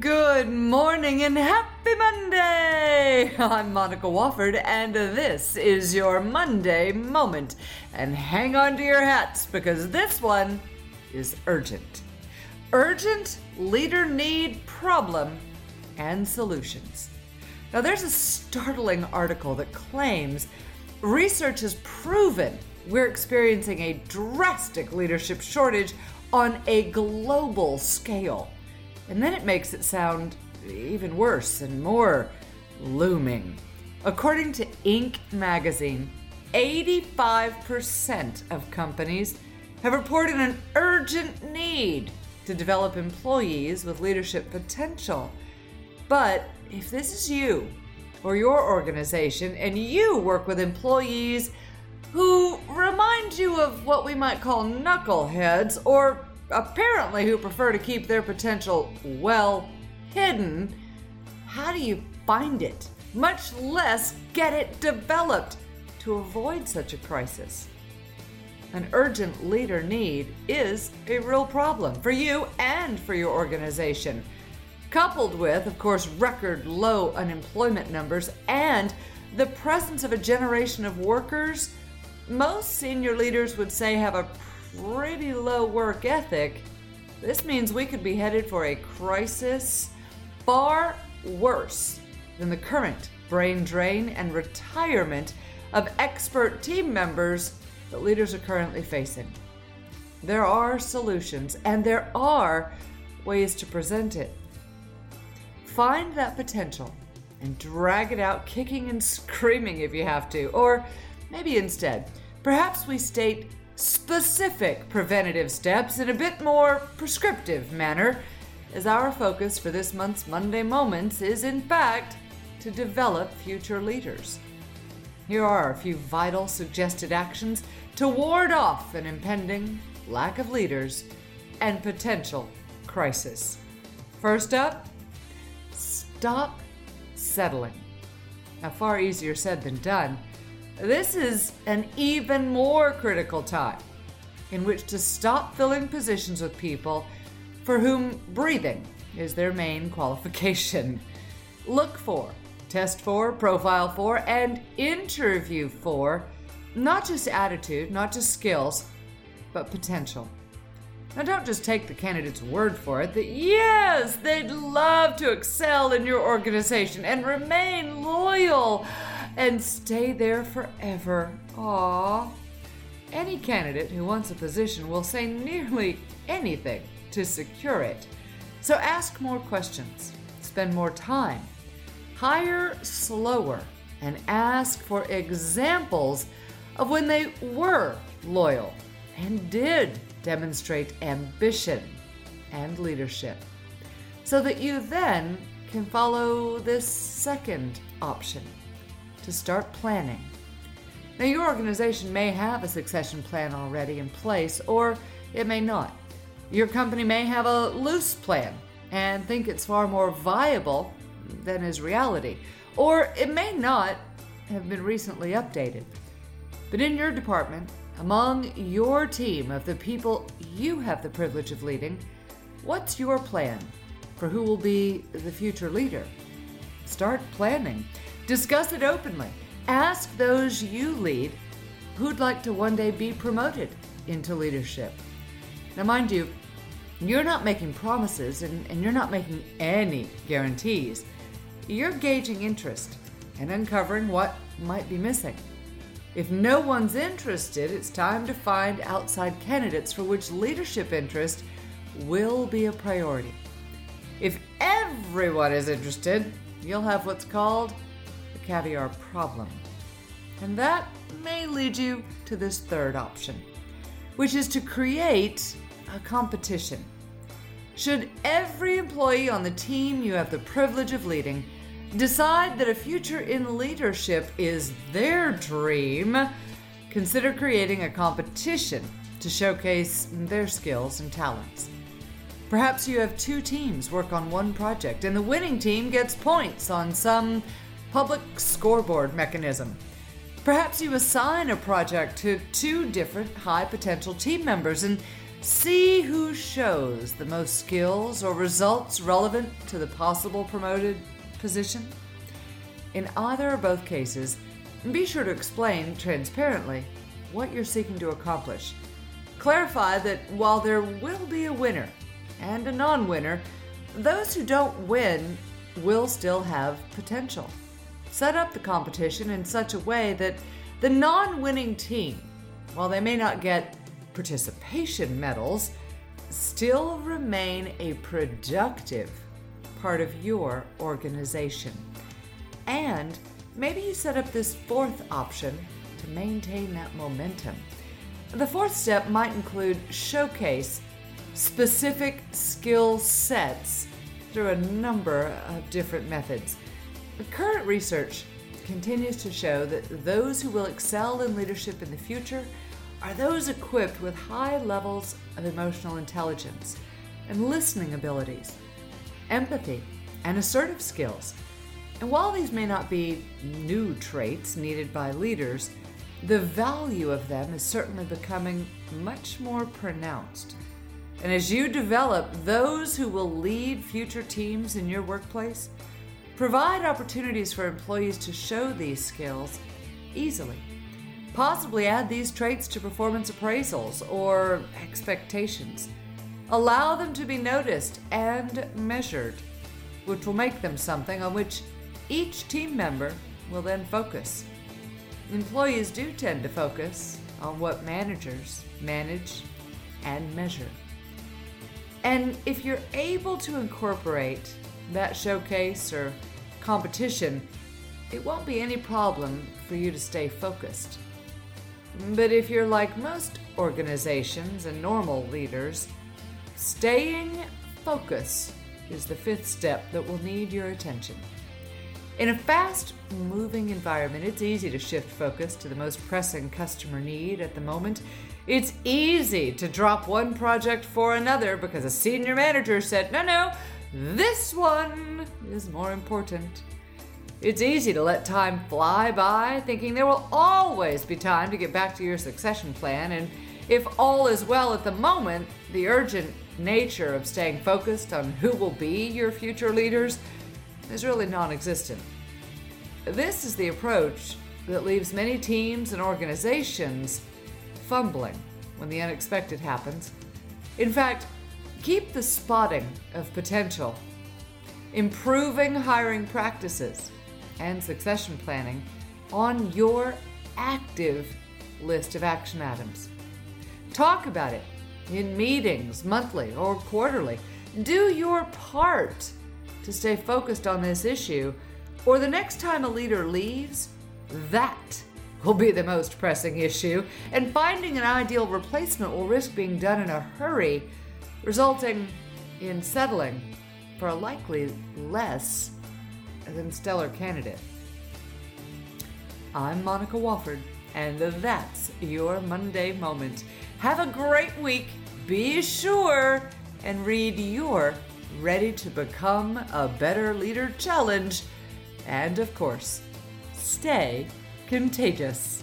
Good morning and happy Monday! I'm Monica Wofford, and this is your Monday moment. And hang on to your hats because this one is urgent. Urgent leader need problem and solutions. Now, there's a startling article that claims research has proven we're experiencing a drastic leadership shortage on a global scale. And then it makes it sound even worse and more looming. According to Inc. magazine, 85% of companies have reported an urgent need to develop employees with leadership potential. But if this is you or your organization and you work with employees who remind you of what we might call knuckleheads or apparently who prefer to keep their potential well hidden, how do you find it? Much less get it developed to avoid such a crisis. An urgent leader need is a real problem for you and for your organization. Coupled with, of course, record low unemployment numbers and the presence of a generation of workers most senior leaders would say have a pretty low work ethic, this means we could be headed for a crisis far worse than the current brain drain and retirement of expert team members that leaders are currently facing. There are solutions and there are ways to present it. Find that potential and drag it out kicking and screaming if you have to. Or maybe instead, perhaps we state specific preventative steps in a bit more prescriptive manner, as our focus for this month's Monday Moments is, in fact, to develop future leaders. Here are a few vital suggested actions to ward off an impending lack of leaders and potential crisis. First up, stop settling. Now, far easier said than done. This is an even more critical time in which to stop filling positions with people for whom breathing is their main qualification. Look for, test for, profile for, and interview for not just attitude, not just skills, but potential. Now, don't just take the candidate's word for it that yes, they'd love to excel in your organization and remain loyal and stay there forever. Aww. Any candidate who wants a position will say nearly anything to secure it. So ask more questions, spend more time, hire slower, and ask for examples of when they were loyal and did demonstrate ambition and leadership. So that you then can follow this second option to start planning. Now, your organization may have a succession plan already in place, or it may not. Your company may have a loose plan and think it's far more viable than is reality, or it may not have been recently updated. But in your department, among your team of the people you have the privilege of leading, what's your plan for who will be the future leader? Start planning. Discuss it openly. Ask those you lead who'd like to one day be promoted into leadership. Now, mind you, you're not making promises and, and you're not making any guarantees. You're gauging interest and uncovering what might be missing. If no one's interested, it's time to find outside candidates for which leadership interest will be a priority. If everyone is interested, you'll have what's called caviar problem. And that may lead you to this third option, which is to create a competition. Should every employee on the team you have the privilege of leading decide that a future in leadership is their dream, consider creating a competition to showcase their skills and talents. Perhaps you have two teams work on one project, and the winning team gets points on some public scoreboard mechanism. Perhaps you assign a project to two different high potential team members and see who shows the most skills or results relevant to the possible promoted position. In either or both cases, be sure to explain transparently what you're seeking to accomplish. Clarify that while there will be a winner and a non winner, those who don't win will still have potential. Set up the competition in such a way that the non winning team, while they may not get participation medals, still remain a productive part of your organization. And maybe you set up this fourth option to maintain that momentum. The fourth step might include showcase specific skill sets through a number of different methods. The current research continues to show that those who will excel in leadership in the future are those equipped with high levels of emotional intelligence and listening abilities, empathy, and assertive skills. And while these may not be new traits needed by leaders, the value of them is certainly becoming much more pronounced. And as you develop those who will lead future teams in your workplace, provide opportunities for employees to show these skills easily. Possibly add these traits to performance appraisals or expectations. Allow them to be noticed and measured, which will make them something on which each team member will then focus. Employees do tend to focus on what managers manage and measure. And if you're able to incorporate that showcase or competition, it won't be any problem for you to stay focused. But if you're like most organizations and normal leaders, staying focused is the fifth step that will need your attention. In a fast moving environment, it's easy to shift focus to the most pressing customer need at the moment. It's easy to drop one project for another because a senior manager said, no, no, this one is more important. It's easy to let time fly by, thinking there will always be time to get back to your succession plan, and if all is well at the moment, the urgent nature of staying focused on who will be your future leaders is really non existent. This is the approach that leaves many teams and organizations fumbling when the unexpected happens. In fact, keep the spotting of potential, improving hiring practices, and succession planning on your active list of action items. Talk about it in meetings, monthly or quarterly. Do your part to stay focused on this issue, or the next time a leader leaves, that will be the most pressing issue, and finding an ideal replacement will risk being done in a hurry, resulting in settling for a likely less than stellar candidate. I'm Monica Wofford, and that's your Monday Moment. Have a great week. Be sure and read your Ready to Become a Better Leader challenge. And of course, stay contagious.